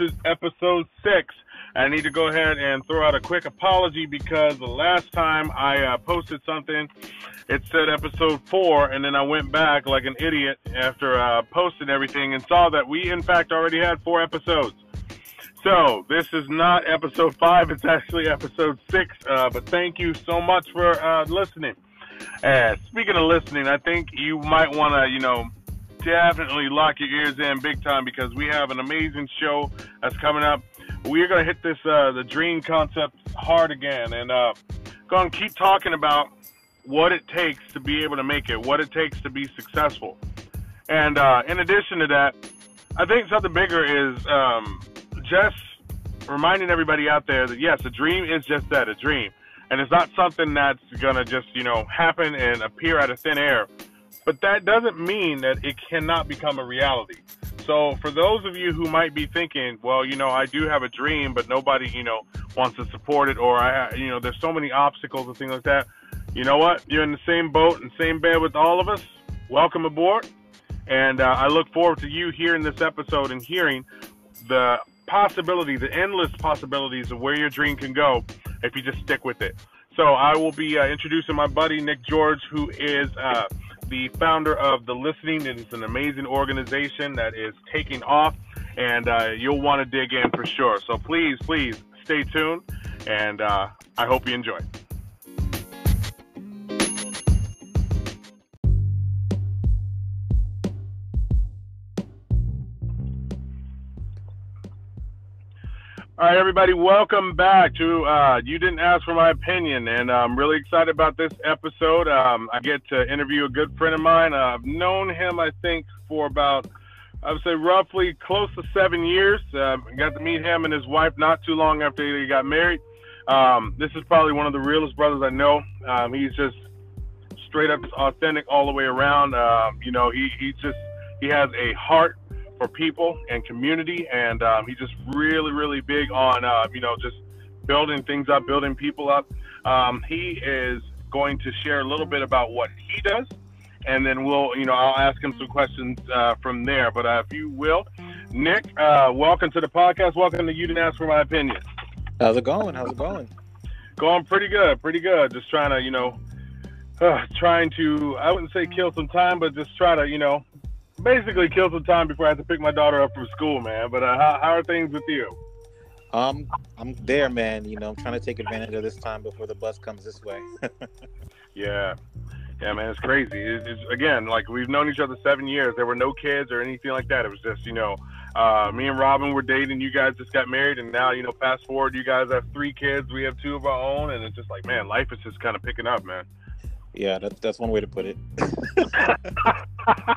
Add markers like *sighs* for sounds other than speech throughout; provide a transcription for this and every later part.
is episode six. I need to go ahead and throw out a quick apology because the last time I uh, posted something, it said episode four, and then I went back like an idiot after uh, posting everything and saw that we, in fact, already had four episodes. So this is not episode five; it's actually episode six. Uh, but thank you so much for uh, listening. And speaking of listening, I think you might want to, you know, definitely lock your ears in big time because we have an amazing show that's coming up. We're gonna hit this uh, the dream concept hard again, and uh, gonna keep talking about what it takes to be able to make it, what it takes to be successful. And uh, in addition to that, I think something bigger is um, just reminding everybody out there that yes, a dream is just that, a dream. And it's not something that's gonna just, you know, happen and appear out of thin air. But that doesn't mean that it cannot become a reality. So for those of you who might be thinking, well, you know, I do have a dream, but nobody, you know, wants to support it, or I, you know, there's so many obstacles and things like that. You know what? You're in the same boat and same bed with all of us. Welcome aboard. And uh, I look forward to you hearing this episode and hearing the possibility, the endless possibilities of where your dream can go if you just stick with it. So I will be uh, introducing my buddy Nick George, who is uh, the founder of The Listening. It is an amazing organization that is taking off, and uh, you'll want to dig in for sure. So please, please stay tuned, and uh, I hope you enjoy. All right, everybody, welcome back to uh, You Didn't Ask for My Opinion, and I'm really excited about this episode. Um, I get to interview a good friend of mine. Uh, I've known him, I think, for about, I would say, roughly close to seven years. Uh, got to meet him and his wife not too long after they got married. Um, this is probably one of the realest brothers I know. Um, he's just straight up authentic all the way around. Um, you know, he, he just, he has a heart for people and community, and um, he's just really, really big on uh, you know just building things up, building people up. Um, he is going to share a little bit about what he does, and then we'll you know I'll ask him some questions uh, from there. But uh, if you will, Nick, uh, welcome to the podcast. Welcome to You Didn't Ask for My Opinion. How's it going? How's it going? Going pretty good, pretty good. Just trying to you know. Uh, trying to, I wouldn't say kill some time, but just try to, you know, basically kill some time before I have to pick my daughter up from school, man. But uh, how, how are things with you? Um, I'm there, man. You know, I'm trying to take advantage of this time before the bus comes this way. *laughs* yeah, yeah, man, it's crazy. It's, it's, again, like we've known each other seven years. There were no kids or anything like that. It was just, you know, uh, me and Robin were dating. You guys just got married, and now, you know, fast forward, you guys have three kids. We have two of our own, and it's just like, man, life is just kind of picking up, man. Yeah, that's that's one way to put it. *laughs* *laughs*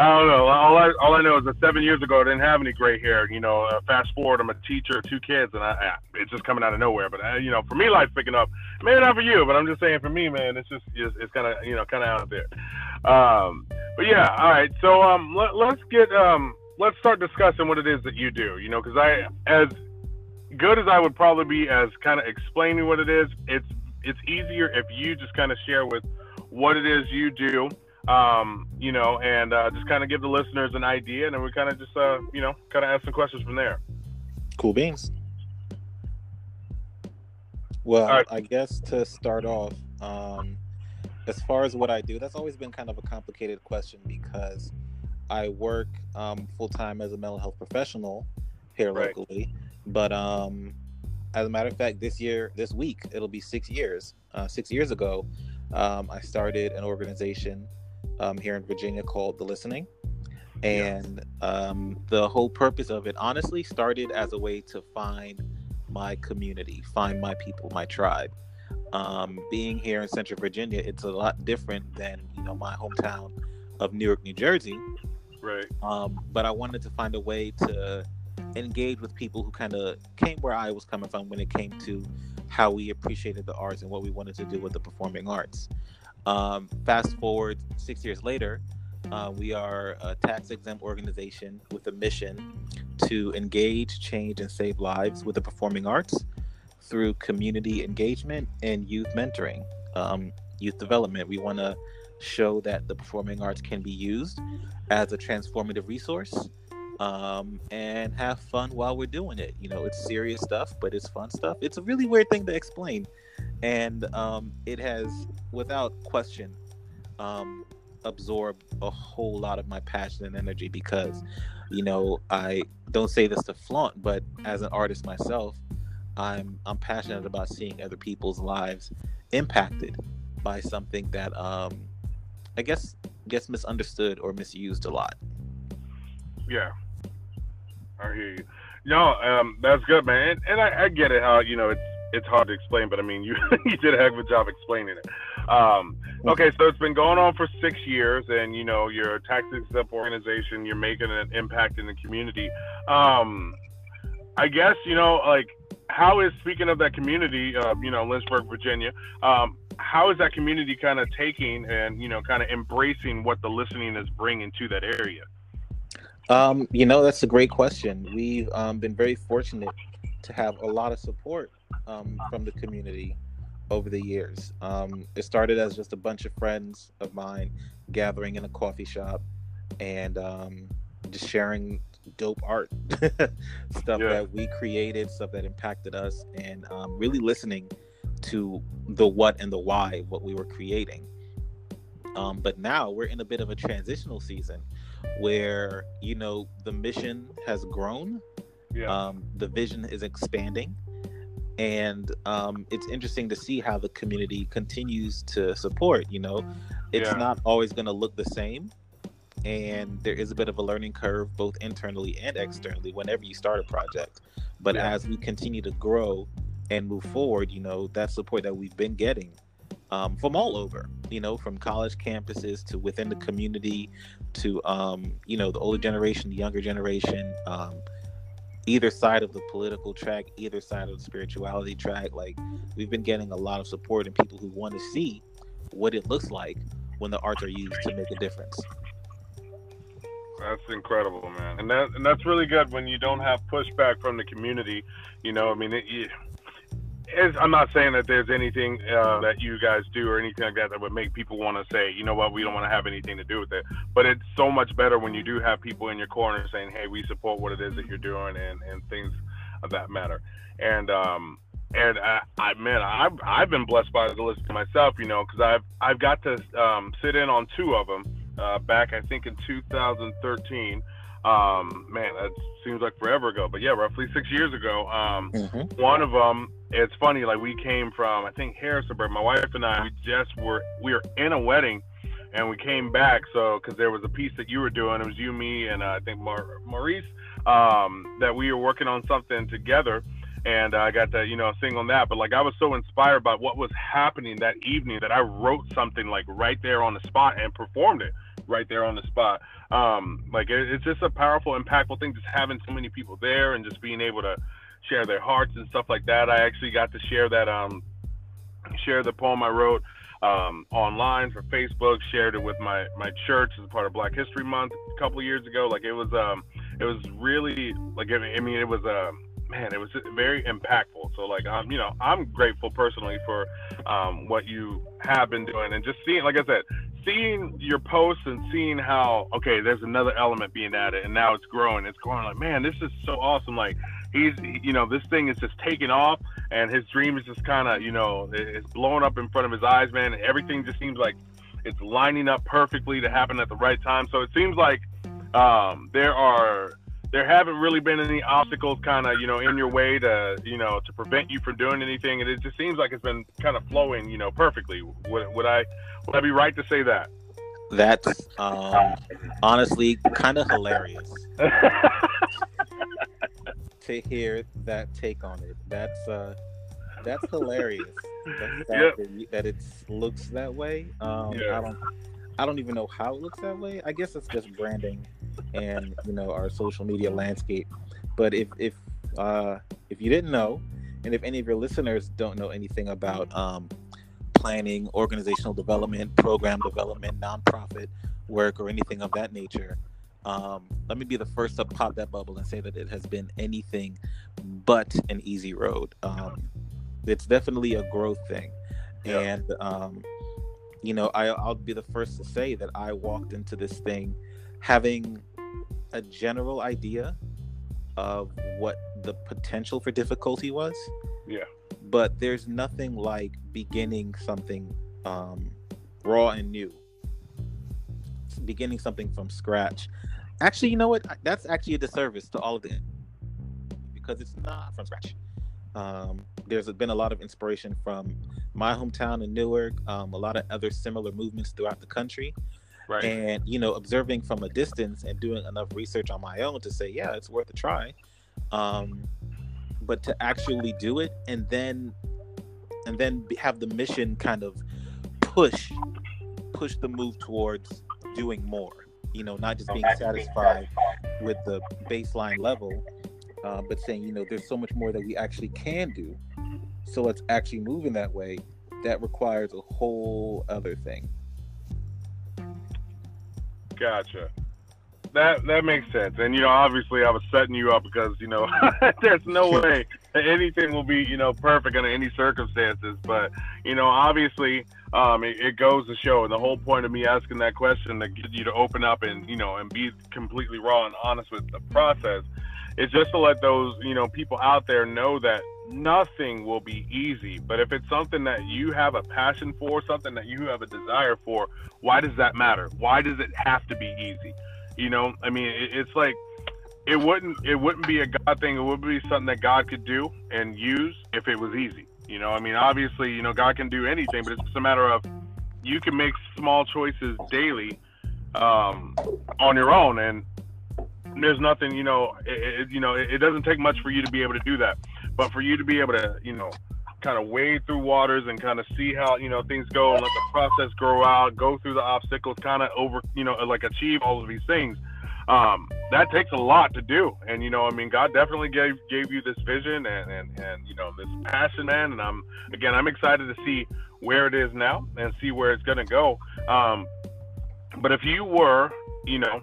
I don't know. All I all I know is that seven years ago I didn't have any gray hair. You know, uh, fast forward, I'm a teacher two kids, and I, I it's just coming out of nowhere. But uh, you know, for me, life's picking up. Maybe not for you, but I'm just saying for me, man, it's just it's, it's kind of you know kind of out of there. Um, but yeah, all right. So um, let, let's get um, let's start discussing what it is that you do. You know, because I as good as I would probably be as kind of explaining what it is, it's it's easier if you just kind of share with what it is you do um, you know, and uh, just kind of give the listeners an idea, and then we kind of just, uh, you know, kind of ask some questions from there. Cool beans. Well, right. I guess to start off, um, as far as what I do, that's always been kind of a complicated question because I work um, full time as a mental health professional here right. locally, but um, as a matter of fact, this year, this week, it'll be six years. Uh, six years ago, um, I started an organization um, here in Virginia called The Listening. And um, the whole purpose of it, honestly, started as a way to find my community, find my people, my tribe. Um, being here in Central Virginia, it's a lot different than you know my hometown of Newark, New Jersey. Right. Um, but I wanted to find a way to engage with people who kind of came where I was coming from when it came to how we appreciated the arts and what we wanted to do with the performing arts. Um, fast forward six years later, uh, we are a tax exempt organization with a mission to engage, change, and save lives with the performing arts through community engagement and youth mentoring, um, youth development. We want to show that the performing arts can be used as a transformative resource um, and have fun while we're doing it. You know, it's serious stuff, but it's fun stuff. It's a really weird thing to explain. And um, it has, without question, um, absorbed a whole lot of my passion and energy because, you know, I don't say this to flaunt, but as an artist myself, I'm I'm passionate about seeing other people's lives impacted by something that um, I guess gets misunderstood or misused a lot. Yeah, I hear you. No, um, that's good, man. And, I, I, get it how you know it's it's hard to explain, but I mean you *laughs* you did a heck of a job explaining it. Um, okay, so it's been going on for six years, and you know you're a tax exempt organization. You're making an impact in the community. Um, I guess you know like how is speaking of that community, uh, you know Lynchburg, Virginia. Um, how is that community kind of taking and you know kind of embracing what the listening is bringing to that area? Um, you know, that's a great question. We've um, been very fortunate to have a lot of support um, from the community over the years. Um, it started as just a bunch of friends of mine gathering in a coffee shop and um, just sharing dope art *laughs* stuff yeah. that we created, stuff that impacted us, and um, really listening to the what and the why what we were creating. Um, but now we're in a bit of a transitional season where you know the mission has grown yeah. um, the vision is expanding and um, it's interesting to see how the community continues to support you know it's yeah. not always going to look the same and there is a bit of a learning curve both internally and externally whenever you start a project but yeah. as we continue to grow and move forward you know that support that we've been getting um, from all over, you know, from college campuses to within the community to, um, you know, the older generation, the younger generation, um, either side of the political track, either side of the spirituality track. Like, we've been getting a lot of support and people who want to see what it looks like when the arts are used to make a difference. That's incredible, man, and that and that's really good when you don't have pushback from the community. You know, I mean, it, I'm not saying that there's anything uh, that you guys do or anything like that that would make people want to say, you know what, we don't want to have anything to do with it. But it's so much better when you do have people in your corner saying, hey, we support what it is that you're doing and, and things of that matter. And um, and I, I man, I've I've been blessed by the list myself, you know, because I've I've got to um, sit in on two of them uh, back, I think, in 2013. Um, man, that seems like forever ago, but yeah, roughly six years ago. Um, mm-hmm. One of them, it's funny, like we came from, I think Harrisonburg. My wife and I, we just were, we were in a wedding, and we came back. So, because there was a piece that you were doing, it was you, me, and uh, I think Mar- Maurice, um, that we were working on something together and I got to you know sing on that. But like I was so inspired by what was happening that evening that I wrote something like right there on the spot and performed it right there on the spot. Um, like it, it's just a powerful, impactful thing. Just having so many people there and just being able to share their hearts and stuff like that. I actually got to share that um, share the poem I wrote um, online for Facebook. Shared it with my my church as part of Black History Month a couple years ago. Like it was um, it was really like I mean it was um, man, it was very impactful. So like, I'm, um, you know, I'm grateful personally for um, what you have been doing and just seeing, like I said, seeing your posts and seeing how okay, there's another element being added, and now it's growing. It's growing. Like, man, this is so awesome. Like he's, you know, this thing is just taking off, and his dream is just kind of, you know, it's blowing up in front of his eyes, man. And everything just seems like it's lining up perfectly to happen at the right time. So it seems like um, there are there haven't really been any obstacles kind of you know in your way to you know to prevent you from doing anything and it just seems like it's been kind of flowing you know perfectly would, would i would i be right to say that that's um, honestly kind of hilarious *laughs* to hear that take on it that's uh that's *laughs* hilarious yep. that it looks that way um yeah. i don't i don't even know how it looks that way i guess it's just branding and you know our social media landscape. But if if uh, if you didn't know, and if any of your listeners don't know anything about um, planning, organizational development, program development, nonprofit work, or anything of that nature, um, let me be the first to pop that bubble and say that it has been anything but an easy road. Um, it's definitely a growth thing, yeah. and um, you know, I, I'll be the first to say that I walked into this thing having a general idea of what the potential for difficulty was. Yeah. But there's nothing like beginning something um, raw and new, beginning something from scratch. Actually, you know what? That's actually a disservice to all of it because it's not from scratch. Um, there's been a lot of inspiration from my hometown in Newark, um, a lot of other similar movements throughout the country. Right. And, you know, observing from a distance and doing enough research on my own to say, yeah, it's worth a try. Um, but to actually do it and then and then have the mission kind of push push the move towards doing more you know not just being satisfied with the baseline level uh, but saying you know there's so much more that we actually can do. So let's actually move in that way. That requires a whole other thing. Gotcha. That that makes sense. And you know obviously i was setting you up because you know *laughs* there's no *laughs* way anything will be you know perfect under any circumstances but you know obviously um, it, it, goes to show and the whole point of me asking that question to get you to open up and you know and be completely raw and honest with the process is just to let those you know people out there know that nothing will be easy but if it's something that you have a passion for something that you have a desire for why does that matter? Why does it have to be easy? You know i mean it, it's like it wouldn't it wouldn't be a god thing it would be something that god could do and use if it was easy you know i mean obviously you know god can do anything but it's just a matter of you can make small choices daily um, on your own and there's nothing, you know, it, it, you know, it, it doesn't take much for you to be able to do that. But for you to be able to, you know, kind of wade through waters and kind of see how you know things go and let the process grow out, go through the obstacles, kind of over, you know, like achieve all of these things. Um, that takes a lot to do, and you know, I mean, God definitely gave gave you this vision and and and you know this passion, man. And I'm again, I'm excited to see where it is now and see where it's gonna go. Um, but if you were, you know,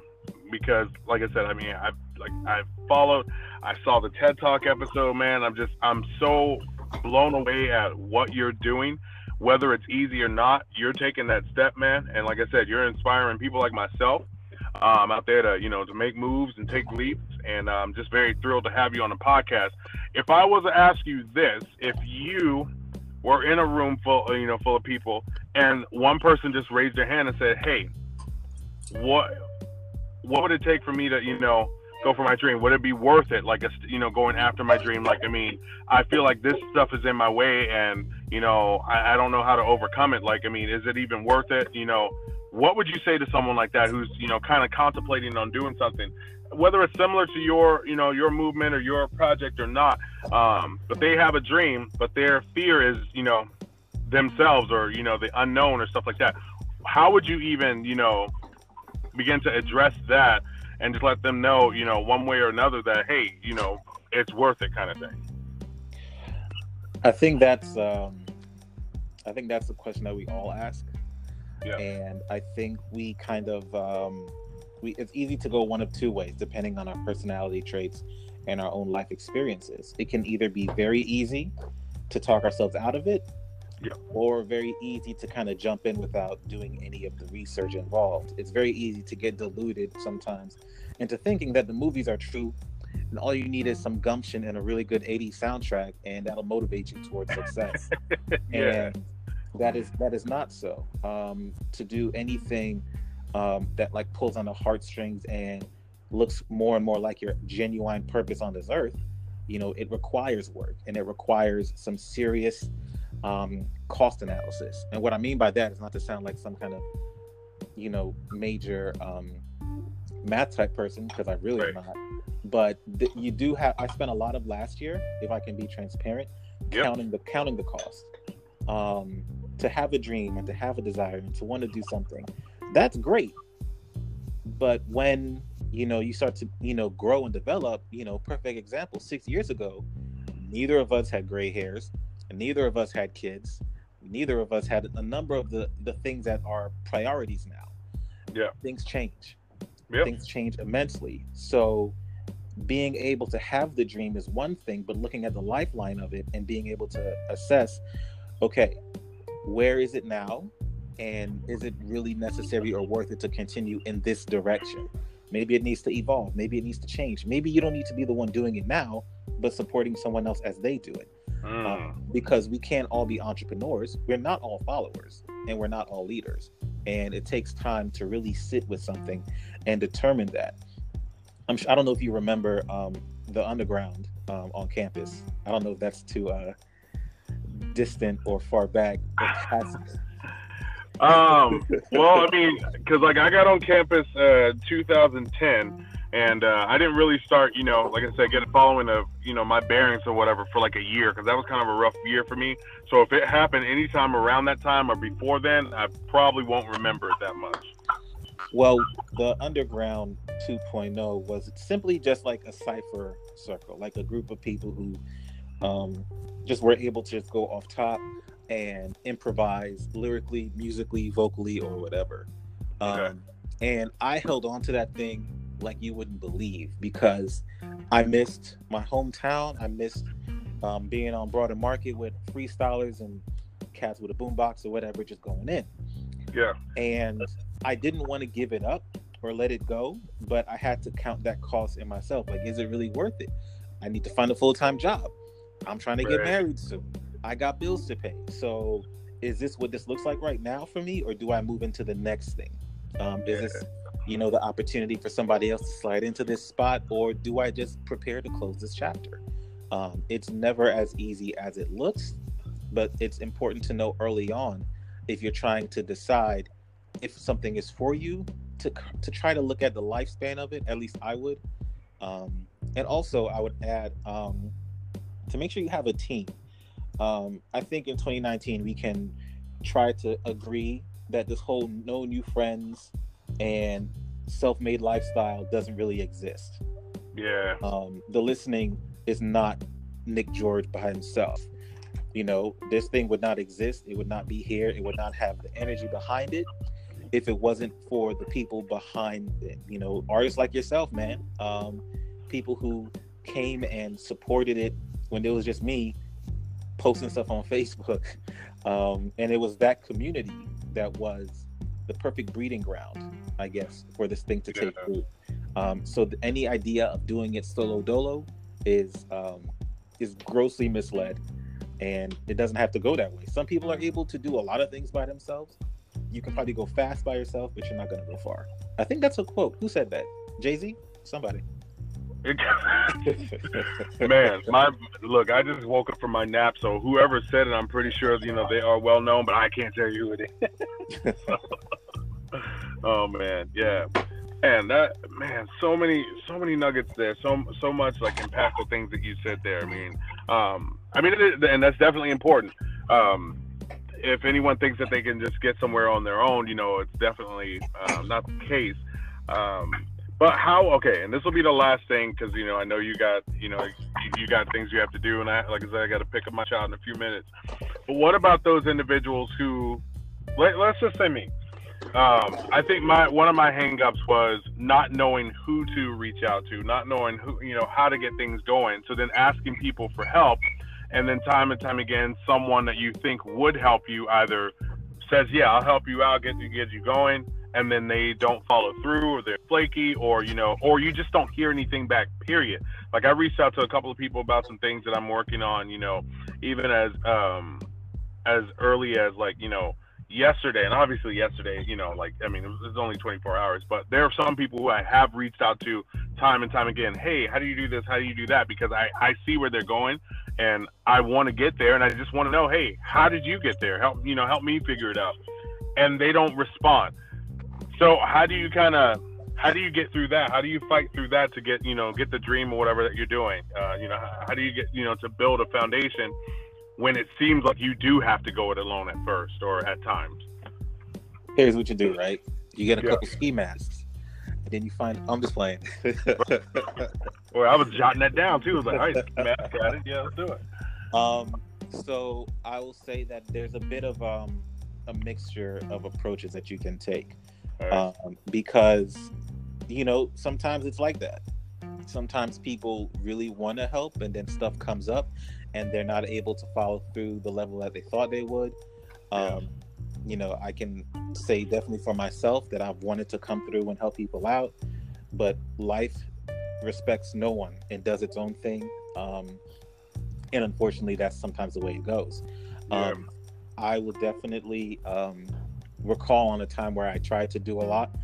because like I said, I mean, I like I followed, I saw the TED Talk episode, man. I'm just I'm so blown away at what you're doing. Whether it's easy or not, you're taking that step, man. And like I said, you're inspiring people like myself um, out there to you know to make moves and take leaps. And I'm just very thrilled to have you on the podcast. If I was to ask you this, if you were in a room full, you know, full of people, and one person just raised their hand and said, "Hey, what what would it take for me to, you know, go for my dream? Would it be worth it? Like, you know, going after my dream? Like, I mean, I feel like this stuff is in my way, and you know, I, I don't know how to overcome it. Like, I mean, is it even worth it? You know, what would you say to someone like that who's, you know, kind of contemplating on doing something? Whether it's similar to your, you know, your movement or your project or not, um, but they have a dream, but their fear is, you know, themselves or you know the unknown or stuff like that. How would you even, you know, begin to address that and just let them know, you know, one way or another that hey, you know, it's worth it, kind of thing. I think that's um, I think that's the question that we all ask, yeah. and I think we kind of um, we it's easy to go one of two ways depending on our personality traits and our own life experiences. It can either be very easy to talk ourselves out of it, yeah. or very easy to kind of jump in without doing any of the research involved. It's very easy to get deluded sometimes into thinking that the movies are true and all you need is some gumption and a really good 80s soundtrack and that'll motivate you towards success. *laughs* yeah. And that is that is not so. Um, to do anything um, that like pulls on the heartstrings and looks more and more like your genuine purpose on this earth, you know, it requires work and it requires some serious um, cost analysis. And what I mean by that is not to sound like some kind of, you know, major um, math type person because I really right. am not. But th- you do have. I spent a lot of last year, if I can be transparent, yep. counting the counting the cost. Um, to have a dream and to have a desire and to want to do something, that's great. But when you know, you start to, you know, grow and develop, you know, perfect example, six years ago, neither of us had gray hairs, and neither of us had kids. Neither of us had a number of the, the things that are priorities now. Yeah. Things change. Yep. Things change immensely. So being able to have the dream is one thing, but looking at the lifeline of it and being able to assess, okay, where is it now? And is it really necessary or worth it to continue in this direction? Maybe it needs to evolve. Maybe it needs to change. Maybe you don't need to be the one doing it now, but supporting someone else as they do it. Mm. Um, because we can't all be entrepreneurs. We're not all followers and we're not all leaders. And it takes time to really sit with something and determine that. I'm, sure, I don't know if you remember um, the underground um, on campus. I don't know if that's too uh, distant or far back. *sighs* um, well, I mean, because like I got on campus uh, 2010, and uh, I didn't really start, you know, like I said, getting following of you know my bearings or whatever for like a year because that was kind of a rough year for me. So if it happened anytime around that time or before then, I probably won't remember it that much. Well, the Underground 2.0 was simply just like a cipher circle, like a group of people who um, just were able to just go off top and improvise lyrically, musically, vocally, or whatever. Um, okay. And I held on to that thing like you wouldn't believe because I missed my hometown. I missed um, being on Broad and Market with freestylers and cats with a boombox or whatever just going in. Yeah. And I didn't want to give it up or let it go, but I had to count that cost in myself. Like, is it really worth it? I need to find a full time job. I'm trying to right. get married soon. I got bills to pay. So, is this what this looks like right now for me, or do I move into the next thing? Um, is this, you know, the opportunity for somebody else to slide into this spot, or do I just prepare to close this chapter? Um, it's never as easy as it looks, but it's important to know early on if you're trying to decide if something is for you to to try to look at the lifespan of it. At least I would, um, and also I would add um, to make sure you have a team. Um, I think in 2019 we can try to agree that this whole no new friends and self-made lifestyle doesn't really exist. Yeah. Um, the listening is not Nick George by himself. You know, this thing would not exist. It would not be here. It would not have the energy behind it if it wasn't for the people behind it. You know, artists like yourself, man. Um, people who came and supported it when it was just me posting stuff on *laughs* Facebook. Um, and it was that community that was the perfect breeding ground, I guess, for this thing to take root. Um, so th- any idea of doing it solo dolo is um, is grossly misled, and it doesn't have to go that way. Some people are able to do a lot of things by themselves. You can probably go fast by yourself, but you're not going to go far. I think that's a quote. Who said that? Jay Z? Somebody. *laughs* Man, my look, I just woke up from my nap, so whoever said it, I'm pretty sure you know they are well known, but I can't tell you who it is. *laughs* oh man, yeah, and that man, so many, so many nuggets there, so so much like impactful things that you said there. I mean, um, I mean, and that's definitely important. Um, if anyone thinks that they can just get somewhere on their own, you know, it's definitely uh, not the case. Um, but how? Okay, and this will be the last thing because you know I know you got you know you got things you have to do, and I like I said I got to pick up my child in a few minutes. But what about those individuals who, let, us just say me. Um, I think my one of my hangups was not knowing who to reach out to, not knowing who you know how to get things going. So then asking people for help, and then time and time again, someone that you think would help you either says, "Yeah, I'll help you out, get you get you going." and then they don't follow through or they're flaky or you know or you just don't hear anything back period like i reached out to a couple of people about some things that i'm working on you know even as um as early as like you know yesterday and obviously yesterday you know like i mean it was, it was only 24 hours but there are some people who i have reached out to time and time again hey how do you do this? How do you do that? Because i i see where they're going and i want to get there and i just want to know hey how did you get there? Help you know help me figure it out. And they don't respond. So how do you kind of how do you get through that? How do you fight through that to get you know get the dream or whatever that you're doing? Uh, you know, how, how do you get you know to build a foundation when it seems like you do have to go it alone at first or at times? Here's what you do, right? You get a yeah. couple ski masks, And then you find I'm just playing. *laughs* well, I was jotting that down too. I was like, all right, got it. Yeah, let's do it. Um, so I will say that there's a bit of um, a mixture of approaches that you can take, right. um, because you know sometimes it's like that. Sometimes people really want to help, and then stuff comes up, and they're not able to follow through the level that they thought they would. Um, you know, I can say definitely for myself that I've wanted to come through and help people out, but life respects no one and does its own thing. Um, and unfortunately, that's sometimes the way it goes. Yeah. Um, I will definitely um, recall on a time where I tried to do a lot,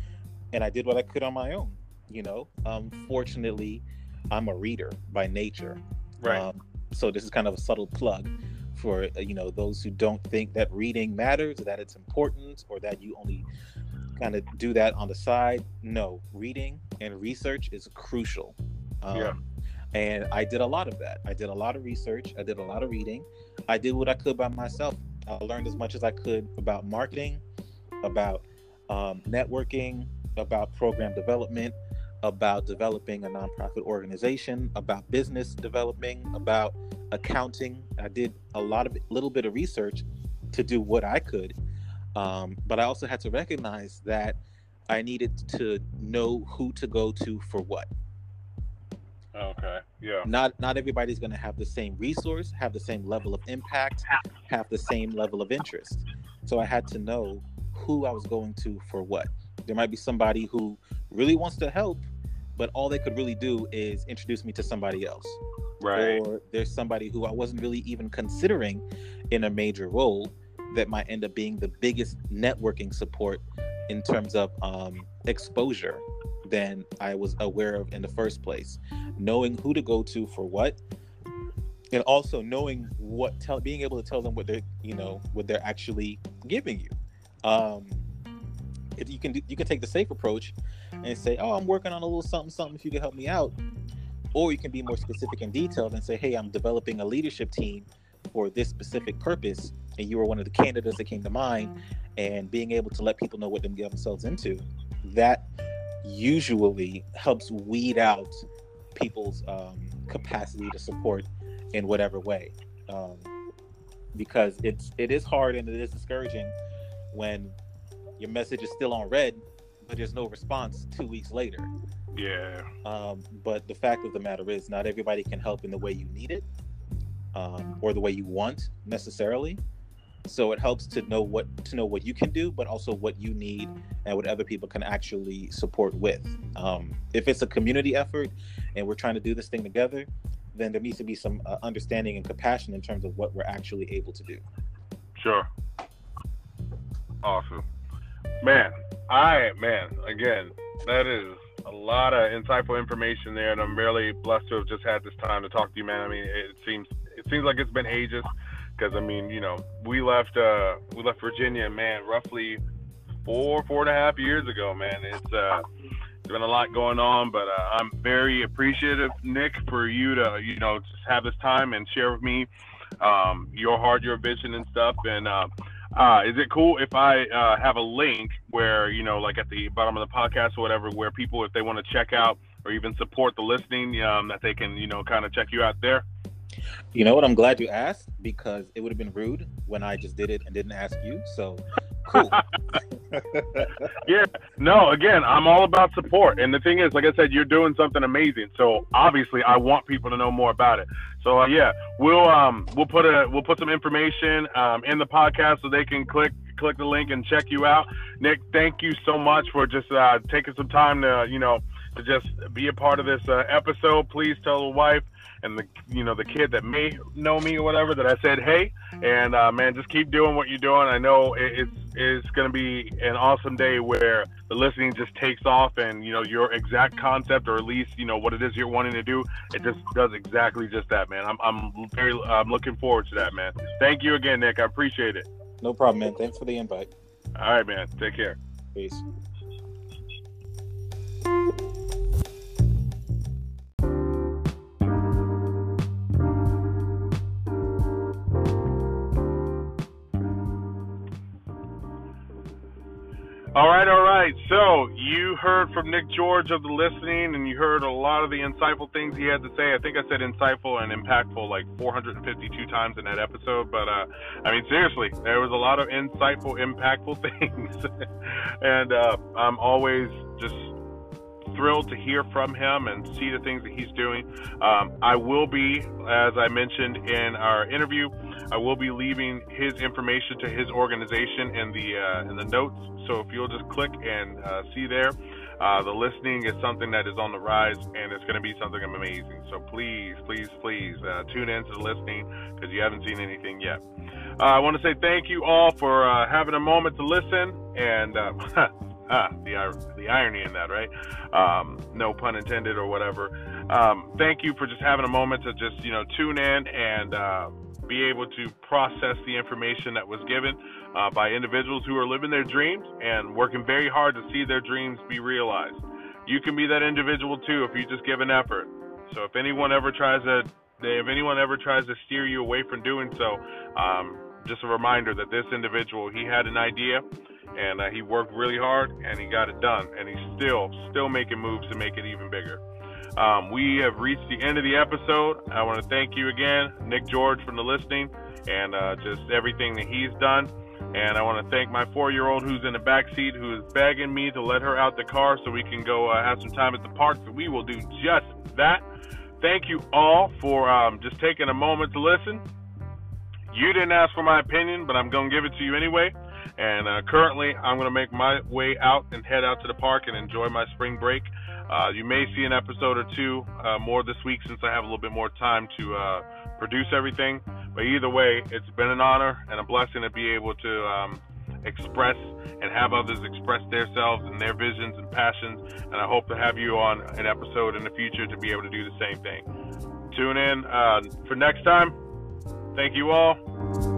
and I did what I could on my own. You know, um, fortunately, I'm a reader by nature. Right. Um, so this is kind of a subtle plug for uh, you know those who don't think that reading matters, or that it's important, or that you only kind of do that on the side. No, reading and research is crucial. Um, yeah. And I did a lot of that. I did a lot of research. I did a lot of reading. I did what I could by myself. I learned as much as I could about marketing, about um, networking, about program development, about developing a nonprofit organization, about business developing, about accounting. I did a lot of little bit of research to do what I could, um, but I also had to recognize that I needed to know who to go to for what. Okay. Yeah. Not not everybody's going to have the same resource, have the same level of impact, have the same level of interest. So I had to know who I was going to for what. There might be somebody who really wants to help, but all they could really do is introduce me to somebody else. Right. Or there's somebody who I wasn't really even considering in a major role that might end up being the biggest networking support in terms of um, exposure than I was aware of in the first place. Knowing who to go to for what, and also knowing what tell, being able to tell them what they're, you know, what they're actually giving you. Um, if you can, you can take the safe approach and say, "Oh, I'm working on a little something, something. If you can help me out," or you can be more specific and detailed and say, "Hey, I'm developing a leadership team for this specific purpose, and you were one of the candidates that came to mind." And being able to let people know what they get themselves into, that usually helps weed out people's um, capacity to support in whatever way. Um, because it's it is hard and it is discouraging when your message is still on read but there's no response two weeks later. Yeah. Um, but the fact of the matter is, not everybody can help in the way you need it, um, or the way you want necessarily. So it helps to know what to know what you can do, but also what you need and what other people can actually support with. Um, if it's a community effort and we're trying to do this thing together, then there needs to be some uh, understanding and compassion in terms of what we're actually able to do. Sure. Awesome. Man, I man, again, that is a lot of insightful information there, and I'm really blessed to have just had this time to talk to you, man. I mean, it seems it seems like it's been ages, because I mean, you know, we left uh we left Virginia, man, roughly four four and a half years ago, man. It's uh there's been a lot going on, but uh, I'm very appreciative, Nick, for you to you know just have this time and share with me um, your heart, your vision, and stuff, and. Uh, uh, is it cool if I uh, have a link where, you know, like at the bottom of the podcast or whatever, where people, if they want to check out or even support the listening, um, that they can, you know, kind of check you out there? You know what? I'm glad you asked because it would have been rude when I just did it and didn't ask you. So cool. *laughs* yeah. No, again, I'm all about support. And the thing is, like I said, you're doing something amazing. So obviously I want people to know more about it. So uh, yeah, we'll um we'll put a we'll put some information um in the podcast so they can click click the link and check you out. Nick, thank you so much for just uh, taking some time to, you know, to just be a part of this uh, episode. Please tell the wife and the you know the kid that may know me or whatever that I said hey and uh, man just keep doing what you're doing. I know it's it's gonna be an awesome day where the listening just takes off and you know your exact concept or at least you know what it is you're wanting to do it just does exactly just that man. I'm I'm very I'm looking forward to that man. Thank you again Nick. I appreciate it. No problem man. Thanks for the invite. All right man. Take care. Peace right, so you heard from Nick George of the listening, and you heard a lot of the insightful things he had to say. I think I said insightful and impactful like 452 times in that episode, but uh, I mean seriously, there was a lot of insightful, impactful *laughs* things, and uh, I'm always just thrilled to hear from him and see the things that he's doing. Um, I will be, as I mentioned in our interview, I will be leaving his information to his organization in the uh, in the notes. So if you'll just click and uh, see there, uh, the listening is something that is on the rise, and it's going to be something amazing. So please, please, please uh, tune in to the listening because you haven't seen anything yet. Uh, I want to say thank you all for uh, having a moment to listen and. *laughs* ah, the the irony in that, right? Um, no pun intended or whatever. Um, thank you for just having a moment to just you know tune in and uh, be able to process the information that was given uh, by individuals who are living their dreams and working very hard to see their dreams be realized. You can be that individual too if you just give an effort. So if anyone ever tries to, if anyone ever tries to steer you away from doing so, um, just a reminder that this individual he had an idea and uh, he worked really hard and he got it done and he's still still making moves to make it even bigger. Um, we have reached the end of the episode. I want to thank you again nick george for the listening and uh, just everything that he's done. And i want to thank my four year old who's in the back seat who is begging me to let her out the car so we can go uh, have some time at the park so we will do just that. Thank you all for um, just taking a moment to listen. You didn't ask for my opinion but i'm going to give it to you anyway and uh, currently, I'm going to make my way out and head out to the park and enjoy my spring break. Uh, you may see an episode or two uh, more this week since I have a little bit more time to uh, produce everything. But either way, it's been an honor and a blessing to be able to um, express and have others express themselves and their visions and passions. And I hope to have you on an episode in the future to be able to do the same thing. Tune in uh, for next time. Thank you all.